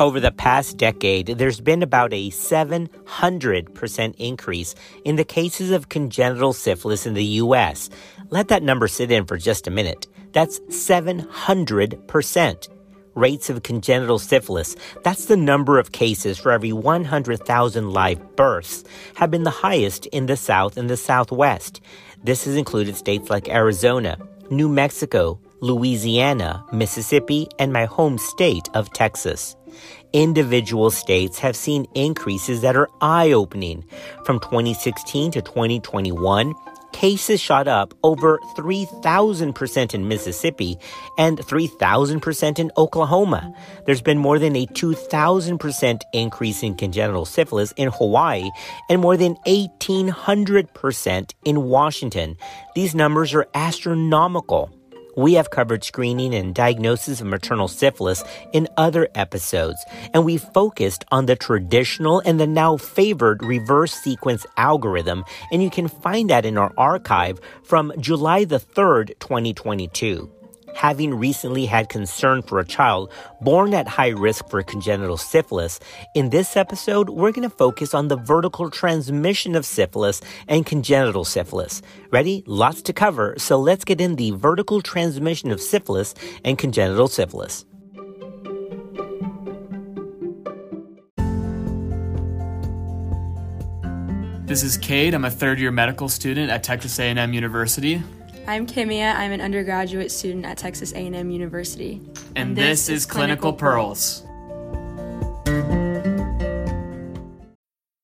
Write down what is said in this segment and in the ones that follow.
Over the past decade, there's been about a 700% increase in the cases of congenital syphilis in the U.S. Let that number sit in for just a minute. That's 700%. Rates of congenital syphilis, that's the number of cases for every 100,000 live births, have been the highest in the South and the Southwest. This has included states like Arizona, New Mexico, Louisiana, Mississippi, and my home state of Texas. Individual states have seen increases that are eye opening. From 2016 to 2021, cases shot up over 3,000% in Mississippi and 3,000% in Oklahoma. There's been more than a 2,000% increase in congenital syphilis in Hawaii and more than 1,800% in Washington. These numbers are astronomical. We have covered screening and diagnosis of maternal syphilis in other episodes, and we focused on the traditional and the now favored reverse sequence algorithm, and you can find that in our archive from July the 3rd, 2022 having recently had concern for a child born at high risk for congenital syphilis, in this episode, we're going to focus on the vertical transmission of syphilis and congenital syphilis. Ready? Lots to cover, so let's get in the vertical transmission of syphilis and congenital syphilis. This is Cade. I'm a third year medical student at Texas A&M University. I'm Kimia. I'm an undergraduate student at Texas A&M University. And, and this, this, is Clinical, Clinical Pearls.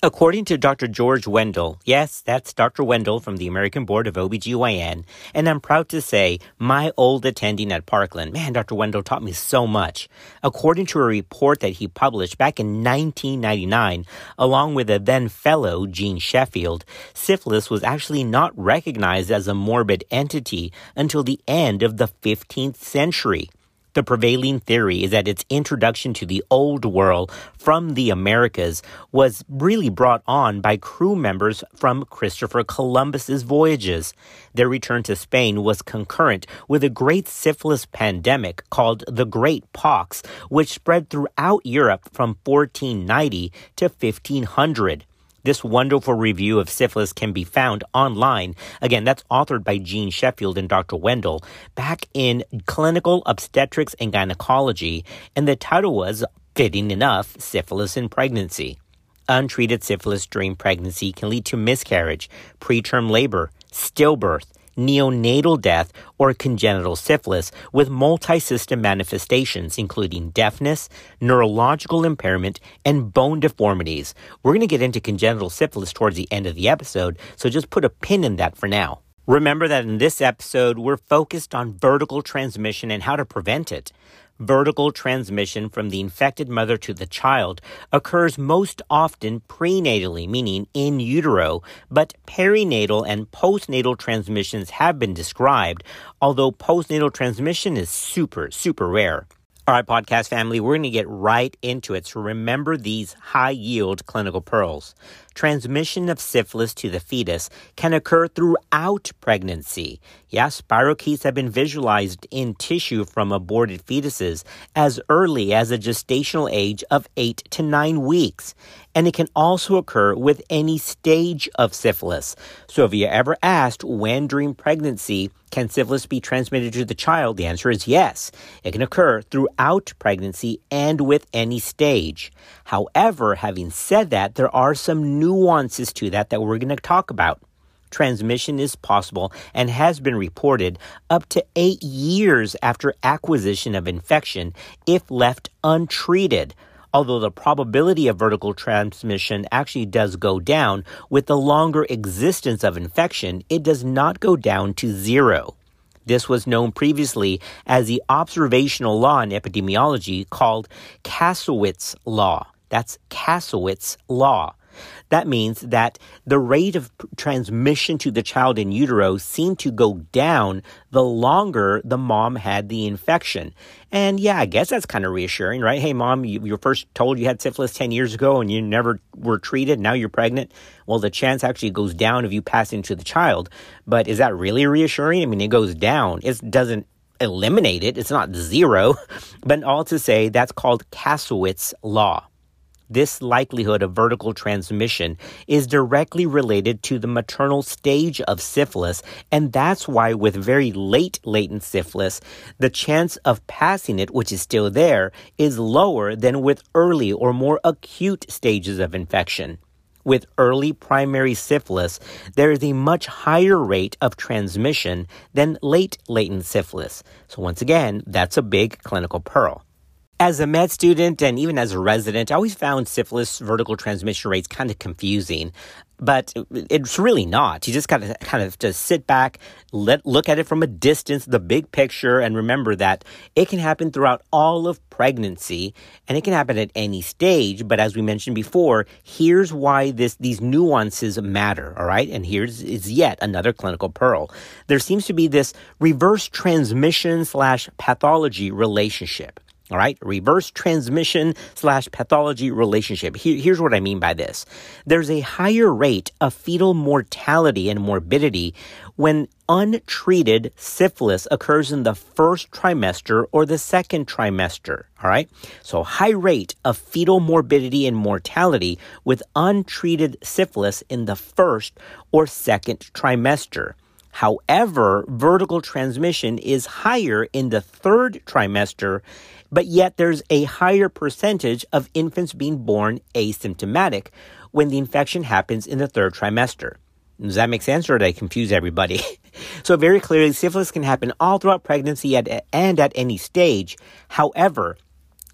According to Dr. George Wendel, yes, that's Dr. Wendel from the American Board of OBGYN, and I'm proud to say my old attending at Parkland, man, Dr. Wendel taught me so much. According to a report that he published back in 1999, along with a then fellow, Jeanne Sheffield, syphilis was actually not recognized as a morbid entity until the end of the 15th century. The prevailing theory is that its introduction to the Old World from the Americas was really brought on by crew members from Christopher Columbus's voyages. Their return to Spain was concurrent with a great syphilis pandemic called the Great Pox, which spread throughout Europe from 1490 to 1500. This wonderful review of syphilis can be found online. Again, that's authored by Jeanne Sheffield and Dr. Wendel back in Clinical Obstetrics and Gynecology, and the title was, fitting enough, Syphilis in Pregnancy. Untreated syphilis during pregnancy can lead to miscarriage, preterm labor, stillbirth, neonatal death, or congenital syphilis with multi-system manifestations including deafness, neurological impairment, and bone deformities. We're going to get into congenital syphilis towards the end of the episode, so just put a pin in that for now. Remember that in this episode, we're focused on vertical transmission and how to prevent it vertical transmission from the infected mother to the child occurs most often prenatally, meaning in utero, but perinatal and postnatal transmissions have been described, although postnatal transmission is super, super rare. All right, podcast family, we're going to get right into it. So remember these high yield clinical pearls. Transmission of syphilis to the fetus can occur throughout pregnancy. Yes, spirochetes have been visualized in tissue from aborted fetuses as early as a gestational age of 8 to 9 weeks. And it can also occur with any stage of syphilis. So if you ever asked when during pregnancy can syphilis be transmitted to the child, the answer is yes. It can occur throughout pregnancy and with any stage. However, having said that, there are some nuances to that that we're going to talk about. Transmission is possible and has been reported up to eight years after acquisition of infection if left untreated. Although the probability of vertical transmission actually does go down with the longer existence of infection, it does not go down to zero. This was known previously as the observational law in epidemiology called Kassowitz law. That's Kassowitz law. That means that the rate of transmission to the child in utero seemed to go down the longer the mom had the infection. And yeah, I guess that's kind of reassuring, right? Hey, mom, you, you were first told you had syphilis 10 years ago and you never were treated. Now you're pregnant. Well, the chance actually goes down of you passing to the child. But is that really reassuring? I mean, it goes down. It doesn't eliminate it. It's not zero. But all to say, that's called Kassowitz law. This likelihood of vertical transmission is directly related to the maternal stage of syphilis, and that's why with very late latent syphilis, the chance of passing it, which is still there, is lower than with early or more acute stages of infection. With early primary syphilis, there is a much higher rate of transmission than late latent syphilis. So, once again, that's a big clinical pearl. As a med student and even as a resident, I always found syphilis vertical transmission rates kind of confusing, but it's really not. You just got to kind of just sit back, let look at it from a distance, the big picture, and remember that it can happen throughout all of pregnancy, and it can happen at any stage. But as we mentioned before, here's why this these nuances matter. All right, and here's is yet another clinical pearl. There seems to be this reverse transmission slash pathology relationship. All right, reverse transmission slash pathology relationship. Here, here's what I mean by this. There's a higher rate of fetal mortality and morbidity when untreated syphilis occurs in the first trimester or the second trimester. All right, so high rate of fetal morbidity and mortality with untreated syphilis in the first or second trimester. However, vertical transmission is higher in the third trimester but yet there's a higher percentage of infants being born asymptomatic when the infection happens in the third trimester. Does that make sense or did I confuse everybody? so very clearly, syphilis can happen all throughout pregnancy at, and at any stage. However,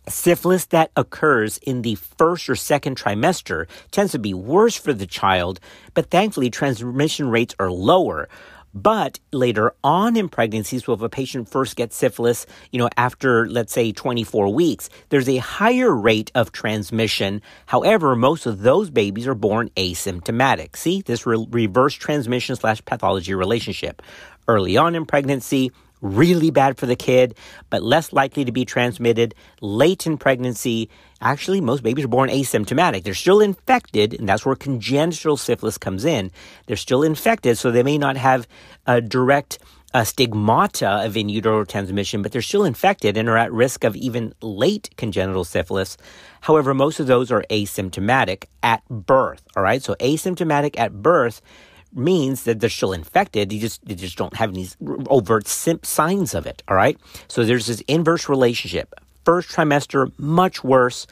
syphilis that occurs in the first or second trimester tends to be worse for the child, but thankfully transmission rates are lower. But later on in pregnancies, so if a patient first gets syphilis, you know, after let's say 24 weeks, there's a higher rate of transmission. However, most of those babies are born asymptomatic. See this re- reverse transmission slash pathology relationship. Early on in pregnancy, really bad for the kid, but less likely to be transmitted. Late in pregnancy, actually, most babies are born asymptomatic. They're still infected, and that's where congenital syphilis comes in. They're still infected, so they may not have a direct uh, stigmata of in utero transmission, but they're still infected and are at risk of even late congenital syphilis. However, most of those are asymptomatic at birth. All right, so asymptomatic at birth means that they're still infected. You just you just don't have any overt signs of it. All right. So there's this inverse relationship. First trimester much worse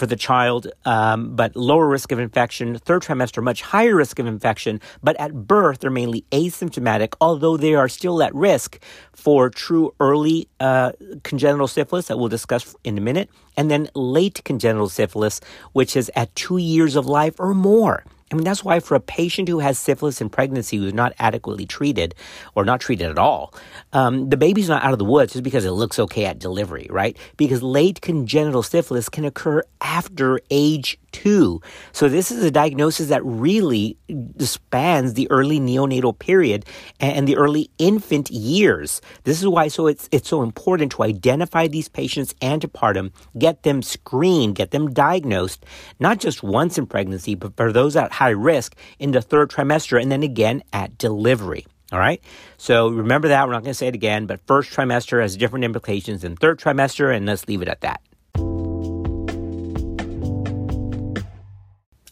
for the child, um, but lower risk of infection. Third trimester, much higher risk of infection, but at birth, they're mainly asymptomatic, although they are still at risk for true early uh, congenital syphilis that we'll discuss in a minute, and then late congenital syphilis, which is at two years of life or more. I mean, that's why for a patient who has syphilis in pregnancy who's not adequately treated or not treated at all, um, the baby's not out of the woods just because it looks okay at delivery, right? Because late congenital syphilis can occur after age two. So this is a diagnosis that really spans the early neonatal period and the early infant years. This is why so it's it's so important to identify these patients antepartum, get them screened, get them diagnosed, not just once in pregnancy, but for those at high risk in the third trimester and then again at delivery. All right. So remember that. We're not going to say it again, but first trimester has different implications than third trimester, and let's leave it at that.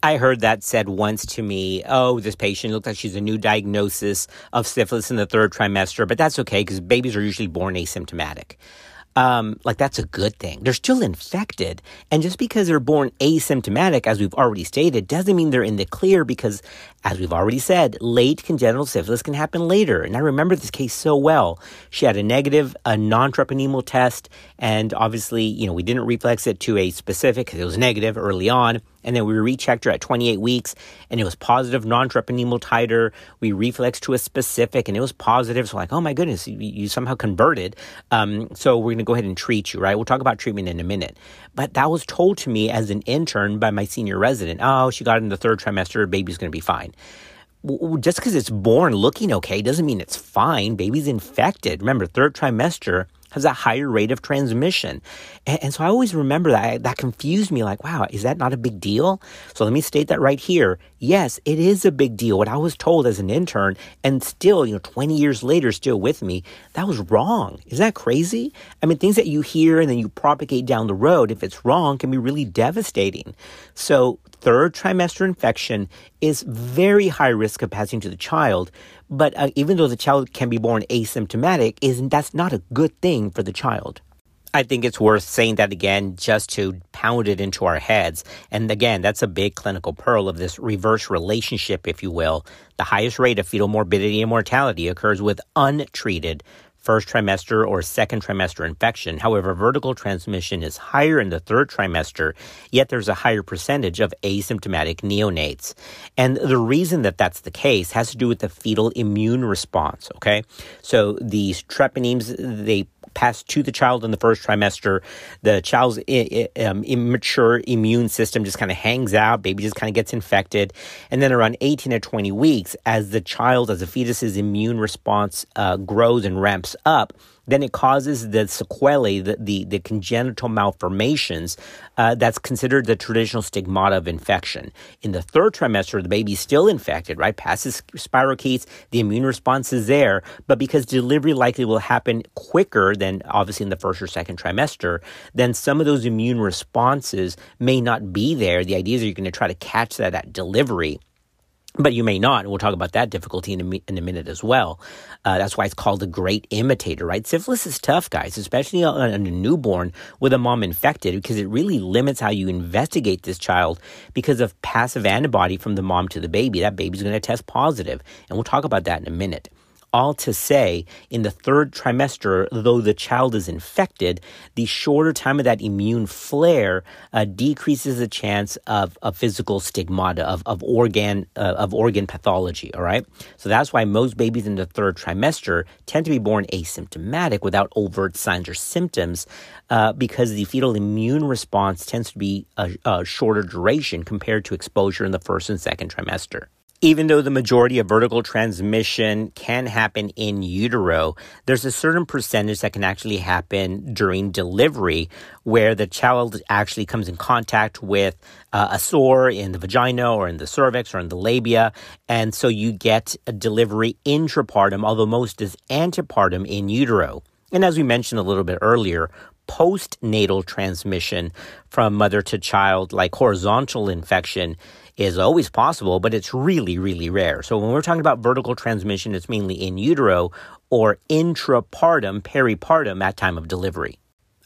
I heard that said once to me, oh, this patient looks like she's a new diagnosis of syphilis in the third trimester, but that's okay because babies are usually born asymptomatic um, like that's a good thing. They're still infected. And just because they're born asymptomatic, as we've already stated, doesn't mean they're in the clear because, as we've already said, late congenital syphilis can happen later. And I remember this case so well. She had a negative, a non-treponemal test. And obviously, you know, we didn't reflex it to a specific because it was negative early on. And then we rechecked her at 28 weeks and it was positive non-treponemal titer. We reflexed to a specific and it was positive. So like, oh my goodness, you, you somehow converted. Um, so we're going to go ahead and treat you, right? We'll talk about treatment in a minute. But that was told to me as an intern by my senior resident. Oh, she got in the third trimester. Baby's going to be fine just because it's born looking okay doesn't mean it's fine. Baby's infected. Remember, third trimester, has a higher rate of transmission. And, and, so I always remember that. That confused me like, wow, is that not a big deal? So let me state that right here. Yes, it is a big deal. What I was told as an intern and still, you know, 20 years later, still with me, that was wrong. Is that crazy? I mean, things that you hear and then you propagate down the road, if it's wrong, can be really devastating. So third trimester infection is very high risk of passing to the child. But uh, even though the child can be born asymptomatic, isn't that's not a good thing for the child. I think it's worth saying that again just to pound it into our heads. And again, that's a big clinical pearl of this reverse relationship, if you will. The highest rate of fetal morbidity and mortality occurs with untreated first trimester or second trimester infection. However, vertical transmission is higher in the third trimester, yet there's a higher percentage of asymptomatic neonates. And the reason that that's the case has to do with the fetal immune response, okay? So these treponemes, they pass to the child in the first trimester. The child's um, immature immune system just kind of hangs out. Baby just kind of gets infected. And then around 18 to 20 weeks, as the child, as the fetus's immune response uh, grows and ramps up, then it causes the sequelae, the, the, the congenital malformations uh, that's considered the traditional stigmata of infection. In the third trimester, the baby's still infected, right? Passes spirochetes, the immune response is there, but because delivery likely will happen quicker than obviously in the first or second trimester, then some of those immune responses may not be there. The idea is you're going to try to catch that at delivery but you may not. And we'll talk about that difficulty in a, in a minute as well. Uh, that's why it's called the great imitator, right? Syphilis is tough, guys, especially on a newborn with a mom infected, because it really limits how you investigate this child because of passive antibody from the mom to the baby. That baby's going to test positive, And we'll talk about that in a minute all to say, in the third trimester, though the child is infected, the shorter time of that immune flare uh, decreases the chance of, of physical stigmata, of, of, organ, uh, of organ pathology, all right? So that's why most babies in the third trimester tend to be born asymptomatic without overt signs or symptoms uh, because the fetal immune response tends to be a, a shorter duration compared to exposure in the first and second trimester even though the majority of vertical transmission can happen in utero, there's a certain percentage that can actually happen during delivery where the child actually comes in contact with uh, a sore in the vagina or in the cervix or in the labia. And so you get a delivery intrapartum, although most is antepartum in utero. And as we mentioned a little bit earlier, postnatal transmission from mother to child, like horizontal infection, is always possible, but it's really, really rare. So when we're talking about vertical transmission, it's mainly in utero or intrapartum, peripartum at time of delivery.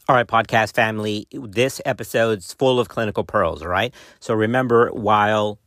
All right, podcast family, this episode's full of clinical pearls, all right? So remember, while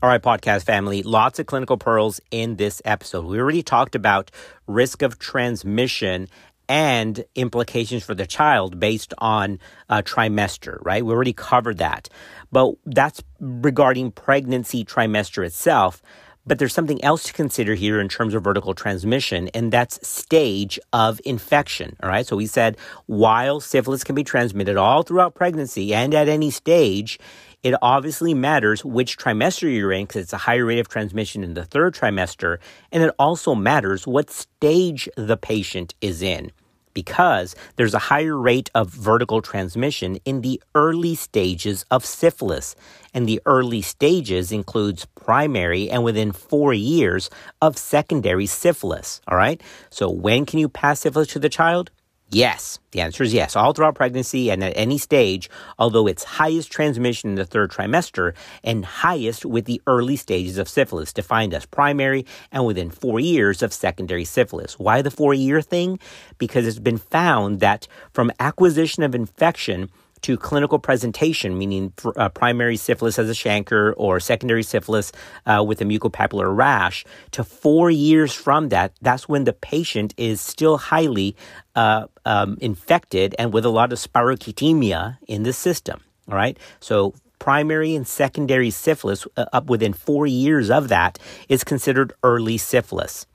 all right, podcast family, lots of clinical pearls in this episode. We already talked about risk of transmission and implications for the child based on a trimester, right? We already covered that. But that's regarding pregnancy trimester itself. But there's something else to consider here in terms of vertical transmission, and that's stage of infection. All right. So we said while syphilis can be transmitted all throughout pregnancy and at any stage, it obviously matters which trimester you're in because it's a higher rate of transmission in the third trimester. And it also matters what stage the patient is in because there's a higher rate of vertical transmission in the early stages of syphilis. And the early stages includes primary and within four years of secondary syphilis. All right. So when can you pass syphilis to the child? Yes, the answer is yes, all throughout pregnancy and at any stage, although it's highest transmission in the third trimester and highest with the early stages of syphilis, defined as primary and within four years of secondary syphilis. Why the four year thing? Because it's been found that from acquisition of infection, to clinical presentation, meaning uh, primary syphilis as a chancre or secondary syphilis uh, with a maculopapular rash, to four years from that, that's when the patient is still highly uh, um, infected and with a lot of spirochetemia in the system. All right. So primary and secondary syphilis, uh, up within four years of that, is considered early syphilis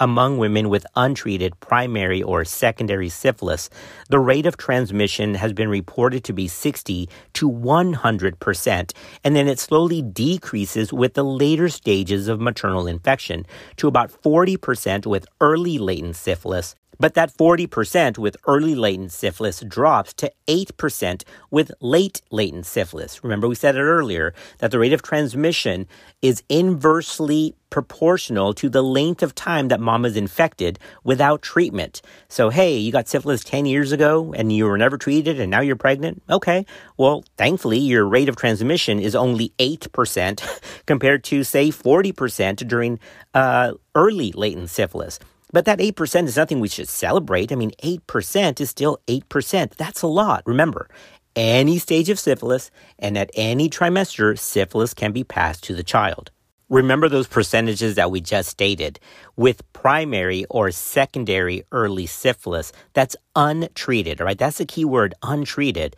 among women with untreated primary or secondary syphilis, the rate of transmission has been reported to be 60 to 100%, and then it slowly decreases with the later stages of maternal infection to about 40% with early latent syphilis but that 40% with early latent syphilis drops to 8% with late latent syphilis. Remember, we said it earlier that the rate of transmission is inversely proportional to the length of time that mom is infected without treatment. So, hey, you got syphilis 10 years ago and you were never treated and now you're pregnant? Okay. Well, thankfully, your rate of transmission is only 8% compared to, say, 40% during uh, early latent syphilis. But that 8% is nothing we should celebrate. I mean, 8% is still 8%. That's a lot. Remember, any stage of syphilis and at any trimester, syphilis can be passed to the child. Remember those percentages that we just stated. With primary or secondary early syphilis, that's untreated, all right? That's the key word, untreated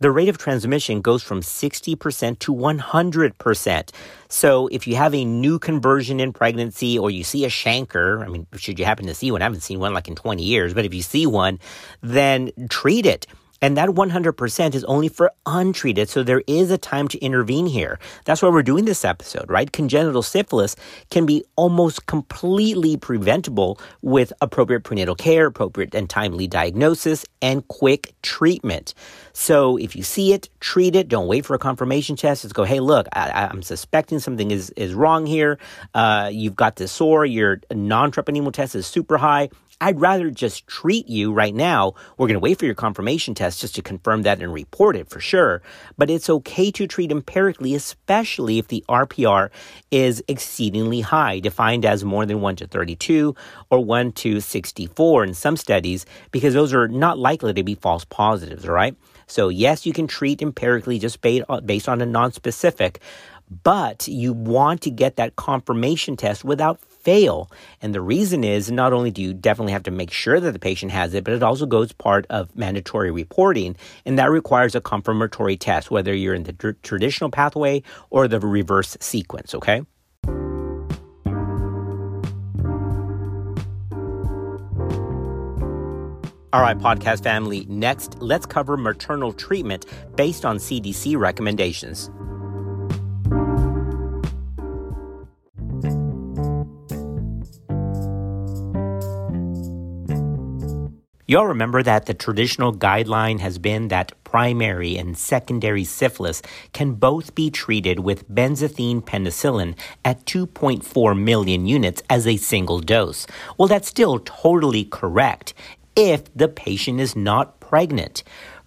the rate of transmission goes from 60% to 100%. So if you have a new conversion in pregnancy or you see a chancre, I mean, should you happen to see one? I haven't seen one like in 20 years, but if you see one, then treat it. And that 100% is only for untreated. So there is a time to intervene here. That's why we're doing this episode, right? Congenital syphilis can be almost completely preventable with appropriate prenatal care, appropriate and timely diagnosis, and quick treatment. So if you see it, treat it. Don't wait for a confirmation test. Just go, hey, look, I, am suspecting something is, is wrong here. Uh, you've got this sore. Your non-treponema test is super high. I'd rather just treat you right now. We're going to wait for your confirmation test just to confirm that and report it for sure. But it's okay to treat empirically, especially if the RPR is exceedingly high, defined as more than 1 to 32 or 1 to 64 in some studies, because those are not likely to be false positives, all right? So, yes, you can treat empirically just uh, based on a non-specific, but you want to get that confirmation test without fail. And the reason is not only do you definitely have to make sure that the patient has it, but it also goes part of mandatory reporting. And that requires a confirmatory test, whether you're in the tr- traditional pathway or the reverse sequence, okay? All right, podcast family. Next, let's cover maternal treatment based on CDC recommendations. Y'all remember that the traditional guideline has been that primary and secondary syphilis can both be treated with benzathine penicillin at 2.4 million units as a single dose. Well, that's still totally correct if the patient is not pregnant.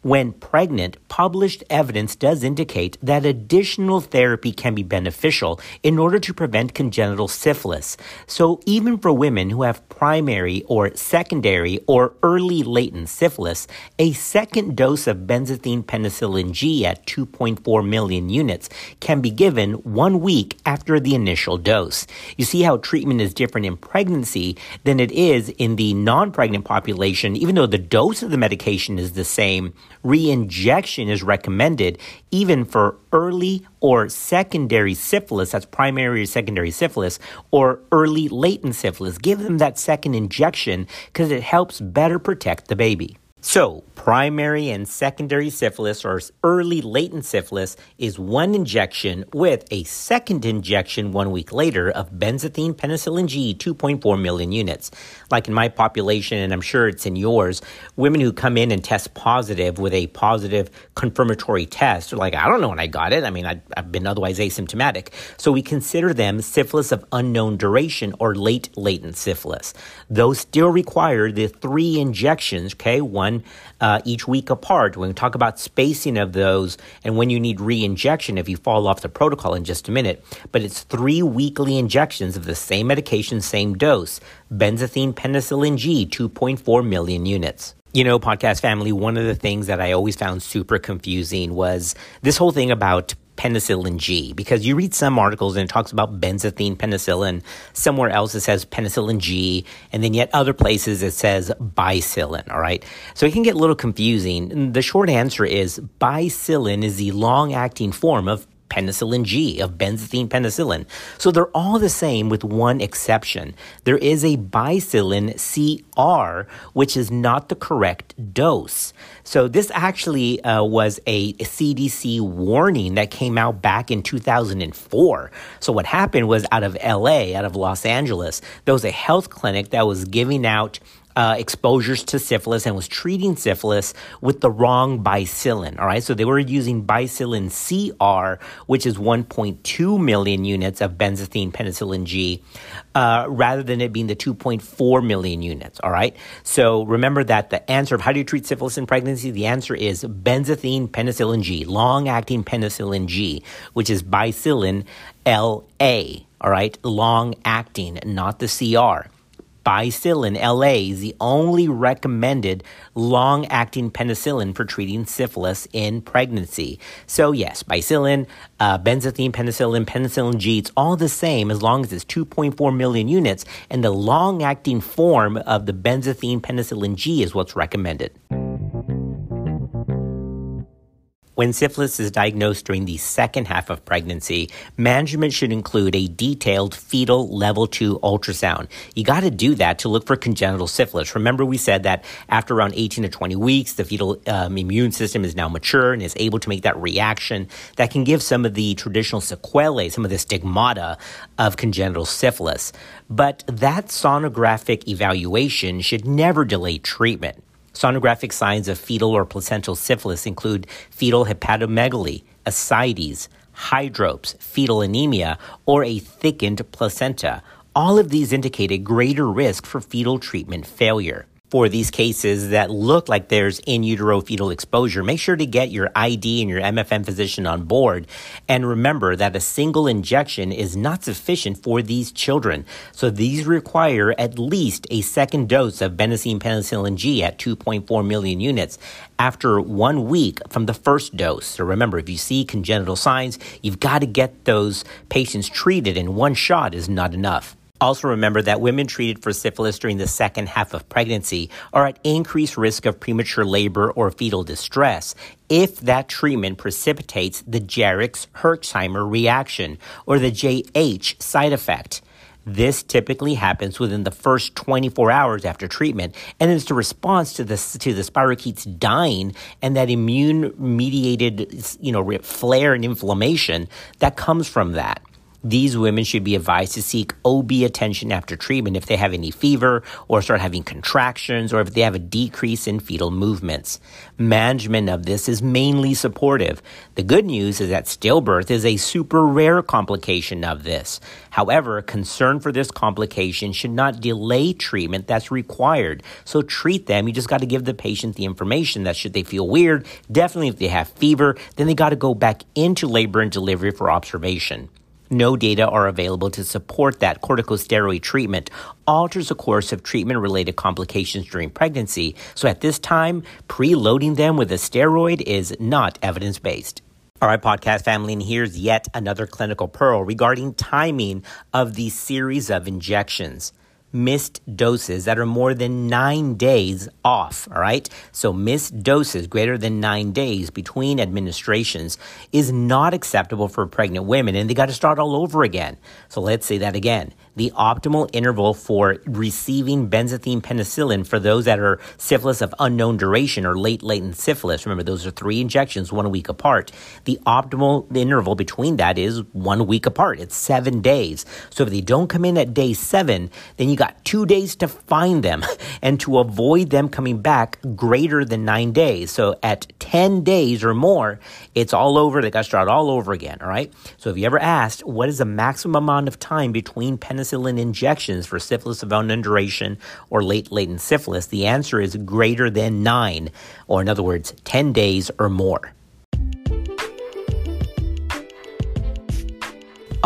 When pregnant, published evidence does indicate that additional therapy can be beneficial in order to prevent congenital syphilis. So even for women who have primary or secondary or early latent syphilis, a second dose of benzathine penicillin G at 2.4 million units can be given one week after the initial dose. You see how treatment is different in pregnancy than it is in the non-pregnant population, even though the dose of the medication is the same re-injection is recommended even for early or secondary syphilis, that's primary or secondary syphilis, or early latent syphilis. Give them that second injection because it helps better protect the baby. So, primary and secondary syphilis or early latent syphilis is one injection with a second injection one week later of benzathine penicillin G 2.4 million units. Like in my population, and I'm sure it's in yours, women who come in and test positive with a positive confirmatory test are like, I don't know when I got it. I mean, I, I've been otherwise asymptomatic. So we consider them syphilis of unknown duration or late latent syphilis. Those still require the three injections, okay? One uh, Uh, each week apart. When we talk about spacing of those and when you need re-injection if you fall off the protocol in just a minute. But it's three weekly injections of the same medication, same dose. Benzathine penicillin G, 2.4 million units. You know, podcast family, one of the things that I always found super confusing was this whole thing about penicillin G because you read some articles and it talks about benzathine penicillin. Somewhere else it says penicillin G, and then yet other places it says bicillin. All right. So it can get a little confusing. The short answer is bicillin is the long acting form of penicillin G, of benzathine penicillin. So they're all the same with one exception. There is a bicillin CR, which is not the correct dose. So this actually uh, was a CDC warning that came out back in 2004. So what happened was out of LA, out of Los Angeles, there was a health clinic that was giving out uh, exposures to syphilis and was treating syphilis with the wrong bicillin. All right, so they were using bicillin CR, which is 1.2 million units of benzathine penicillin G, uh, rather than it being the 2.4 million units. All right, so remember that the answer of how do you treat syphilis in pregnancy? The answer is benzathine penicillin G, long acting penicillin G, which is bicillin LA. All right, long acting, not the CR. Bicillin LA is the only recommended long acting penicillin for treating syphilis in pregnancy. So, yes, bicillin, uh, benzathine penicillin, penicillin G, it's all the same as long as it's 2.4 million units, and the long acting form of the benzathine penicillin G is what's recommended. When syphilis is diagnosed during the second half of pregnancy, management should include a detailed fetal level 2 ultrasound. You got to do that to look for congenital syphilis. Remember, we said that after around 18 to 20 weeks, the fetal um, immune system is now mature and is able to make that reaction that can give some of the traditional sequelae, some of the stigmata of congenital syphilis. But that sonographic evaluation should never delay treatment. Sonographic signs of fetal or placental syphilis include fetal hepatomegaly, ascites, hydrops, fetal anemia, or a thickened placenta. All of these indicate a greater risk for fetal treatment failure for these cases that look like there's in utero fetal exposure, make sure to get your ID and your MFM physician on board. And remember that a single injection is not sufficient for these children. So these require at least a second dose of benzathine penicillin G at 2.4 million units after one week from the first dose. So remember, if you see congenital signs, you've got to get those patients treated, and one shot is not enough. Also, remember that women treated for syphilis during the second half of pregnancy are at increased risk of premature labor or fetal distress if that treatment precipitates the Jarisch Herxheimer reaction or the JH side effect. This typically happens within the first 24 hours after treatment, and it's the response to the to the spirochetes dying and that immune mediated, you know, flare and inflammation that comes from that. These women should be advised to seek OB attention after treatment if they have any fever or start having contractions or if they have a decrease in fetal movements. Management of this is mainly supportive. The good news is that stillbirth is a super rare complication of this. However, concern for this complication should not delay treatment that's required. So treat them. You just got to give the patient the information that should they feel weird, definitely if they have fever, then they got to go back into labor and delivery for observation no data are available to support that corticosteroid treatment alters the course of treatment related complications during pregnancy. So at this time, preloading them with a steroid is not evidence based. All right, podcast family, and here's yet another clinical pearl regarding timing of the series of injections missed doses that are more than nine days off. All right. So missed doses greater than nine days between administrations is not acceptable for pregnant women and they got to start all over again. So let's say that again the optimal interval for receiving benzathine penicillin for those that are syphilis of unknown duration or late latent syphilis. Remember, those are three injections, one week apart. The optimal interval between that is one week apart. It's seven days. So if they don't come in at day seven, then you got two days to find them and to avoid them coming back greater than nine days. So at 10 days or more, it's all over. They got to start all over again. All right. So if you ever asked, what is the maximum amount of time between penicillin penicillin injections for syphilis of unknown duration or late latent syphilis, the answer is greater than nine, or in other words, 10 days or more.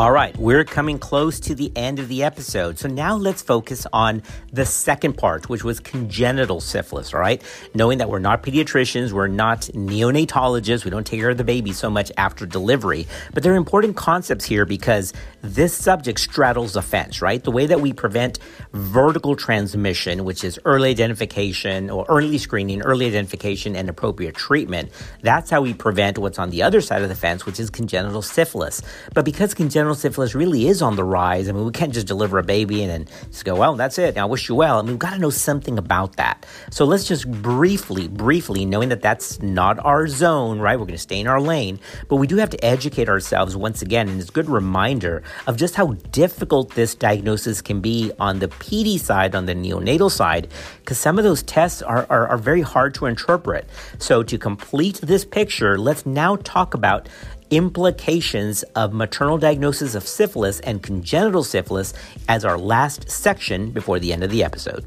All right, we're coming close to the end of the episode. So now let's focus on the second part, which was congenital syphilis, all right? Knowing that we're not pediatricians, we're not neonatologists, we don't take care of the baby so much after delivery. But there are important concepts here because this subject straddles the fence, right? The way that we prevent vertical transmission, which is early identification or early screening, early identification, and appropriate treatment, that's how we prevent what's on the other side of the fence, which is congenital syphilis. But because congenital syphilis really is on the rise. I mean, we can't just deliver a baby and then just go, well, that's it. I wish you well. I mean, we've got to know something about that. So let's just briefly, briefly, knowing that that's not our zone, right? We're going to stay in our lane, but we do have to educate ourselves once again. And it's a good reminder of just how difficult this diagnosis can be on the PD side, on the neonatal side, because some of those tests are, are, are very hard to interpret. So to complete this picture, let's now talk about implications of maternal diagnosis of syphilis and congenital syphilis as our last section before the end of the episode.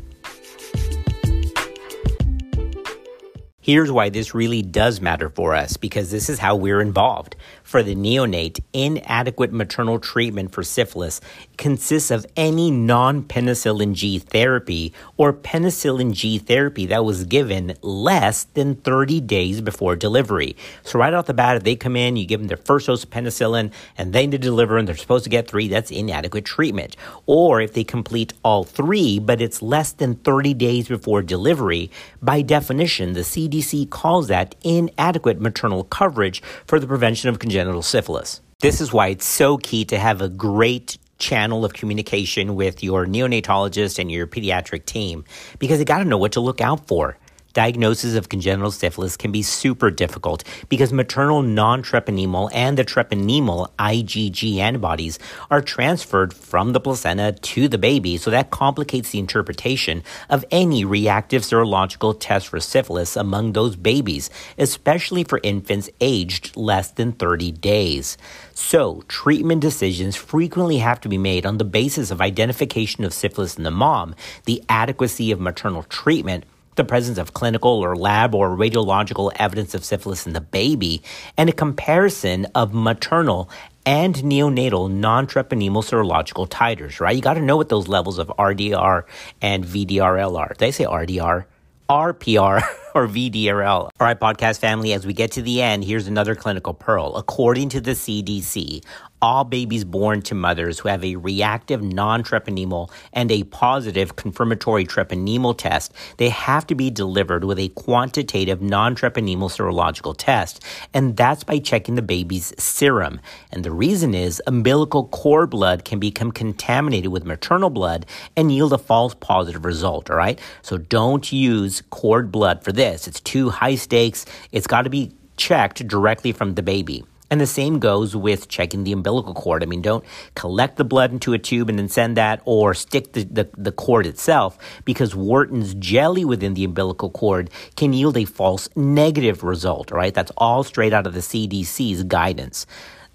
Here's why this really does matter for us because this is how we're involved. For the neonate, inadequate maternal treatment for syphilis consists of any non penicillin G therapy or penicillin G therapy that was given less than 30 days before delivery. So, right off the bat, if they come in, you give them their first dose of penicillin and then they deliver and they're supposed to get three, that's inadequate treatment. Or if they complete all three, but it's less than 30 days before delivery, by definition, the CDC calls that inadequate maternal coverage for the prevention of congenital syphilis. This is why it's so key to have a great channel of communication with your neonatologist and your pediatric team because they got to know what to look out for diagnosis of congenital syphilis can be super difficult because maternal non-treponemal and the treponemal IgG antibodies are transferred from the placenta to the baby, so that complicates the interpretation of any reactive serological test for syphilis among those babies, especially for infants aged less than 30 days. So, treatment decisions frequently have to be made on the basis of identification of syphilis in the mom, the adequacy of maternal treatment, the presence of clinical or lab or radiological evidence of syphilis in the baby, and a comparison of maternal and neonatal non-treponemal serological titers, right? You got to know what those levels of RDR and VDRL are. I say RDR? RPR or VDRL. All right, podcast family, as we get to the end, here's another clinical pearl. According to the CDC, all babies born to mothers who have a reactive non-treponemal and a positive confirmatory treponemal test, they have to be delivered with a quantitative non-treponemal serological test, and that's by checking the baby's serum. And the reason is umbilical cord blood can become contaminated with maternal blood and yield a false positive result, all right? So don't use cord blood for this. It's too high stakes. It's got to be checked directly from the baby. And the same goes with checking the umbilical cord. I mean, don't collect the blood into a tube and then send that or stick the, the, the, cord itself because Wharton's jelly within the umbilical cord can yield a false negative result, right? That's all straight out of the CDC's guidance.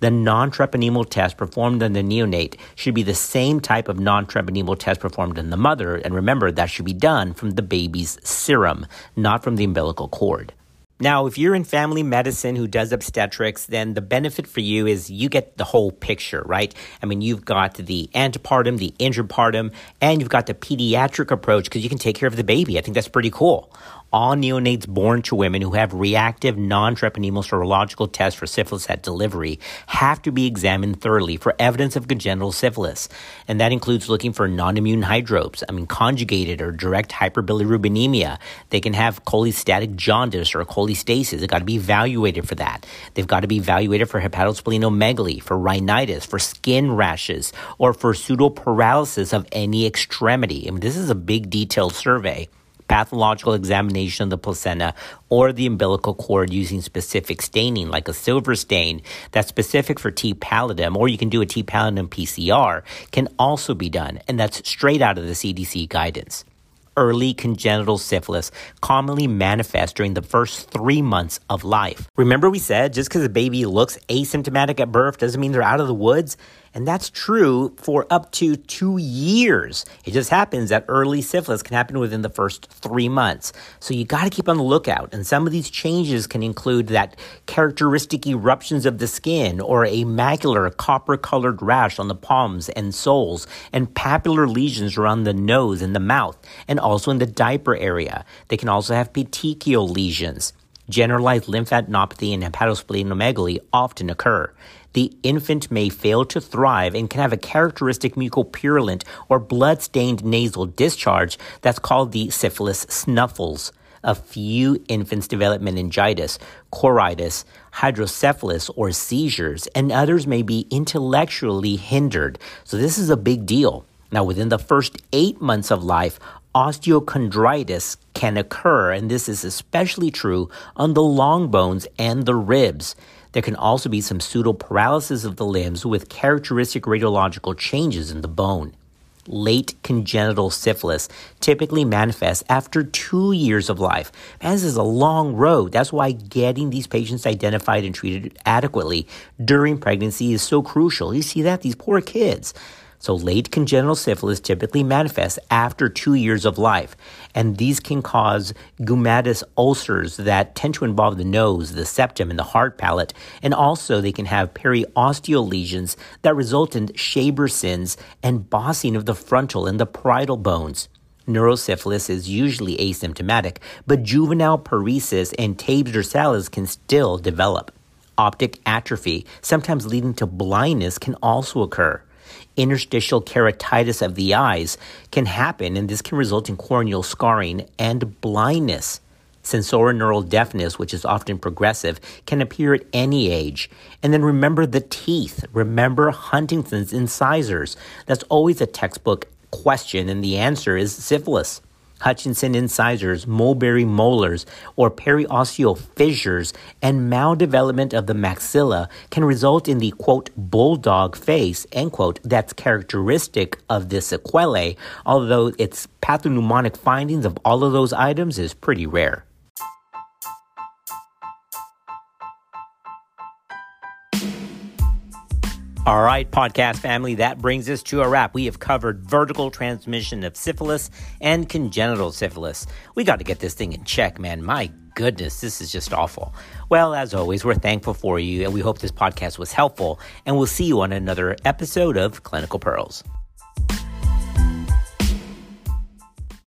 The non treponemal test performed on the neonate should be the same type of non treponemal test performed in the mother. And remember, that should be done from the baby's serum, not from the umbilical cord. Now, if you're in family medicine who does obstetrics, then the benefit for you is you get the whole picture, right? I mean, you've got the antepartum, the intrapartum, and you've got the pediatric approach because you can take care of the baby. I think that's pretty cool all neonates born to women who have reactive non-treponemal serological tests for syphilis at delivery have to be examined thoroughly for evidence of congenital syphilis. And that includes looking for non-immune hydrops, I mean conjugated or direct hyperbilirubinemia. They can have cholestatic jaundice or cholestasis. They've got to be evaluated for that. They've got to be evaluated for hepatosplenomegaly, for rhinitis, for skin rashes, or for pseudoparalysis of any extremity. I mean, this is a big detailed survey pathological examination of the placenta or the umbilical cord using specific staining, like a silver stain that's specific for T pallidum, or you can do a T pallidum PCR, can also be done. And that's straight out of the CDC guidance early congenital syphilis commonly manifests during the first three months of life. Remember, we said just because a baby looks asymptomatic at birth doesn't mean they're out of the woods? And that's true for up to two years. It just happens that early syphilis can happen within the first three months. So you got to keep on the lookout. And some of these changes can include that characteristic eruptions of the skin or a macular copper colored rash on the palms and soles and papular lesions around the nose and the mouth and also in the diaper area. They can also have petechial lesions. Generalized lymphadenopathy and hepatosplenomegaly often occur the infant may fail to thrive and can have a characteristic mucopurulent or blood-stained nasal discharge that's called the syphilis snuffles. A few infants develop meningitis, choroiditis, hydrocephalus, or seizures, and others may be intellectually hindered. So this is a big deal. Now, within the first eight months of life, osteochondritis can occur, and this is especially true on the long bones and the ribs. There can also be some pseudo paralysis of the limbs with characteristic radiological changes in the bone. Late congenital syphilis typically manifests after two years of life. This is a long road. That's why getting these patients identified and treated adequately during pregnancy is so crucial. You see that? These poor kids. So late congenital syphilis typically manifests after two years of life, and these can cause gummatous ulcers that tend to involve the nose, the septum, and the hard palate, and also they can have periosteal lesions that result in Shaber and bossing of the frontal and the parietal bones. Neurosyphilis is usually asymptomatic, but juvenile paresis and Tabes dorsalis can still develop. Optic atrophy, sometimes leading to blindness, can also occur interstitial keratitis of the eyes can happen, and this can result in corneal scarring and blindness. Sensorineural deafness, which is often progressive, can appear at any age. And then remember the teeth. Remember Hutchinson's incisors. That's always a textbook question, and the answer is syphilis. Hutchinson incisors, mulberry molars, or periosteal fissures, and maldevelopment of the maxilla can result in the quote bulldog face end quote that's characteristic of the sequelae, although its pathognomonic findings of all of those items is pretty rare. All right, podcast family, that brings us to a wrap. We have covered vertical transmission of syphilis and congenital syphilis. We got to get this thing in check, man. My goodness, this is just awful. Well, as always, we're thankful for you and we hope this podcast was helpful. And we'll see you on another episode of Clinical Pearls.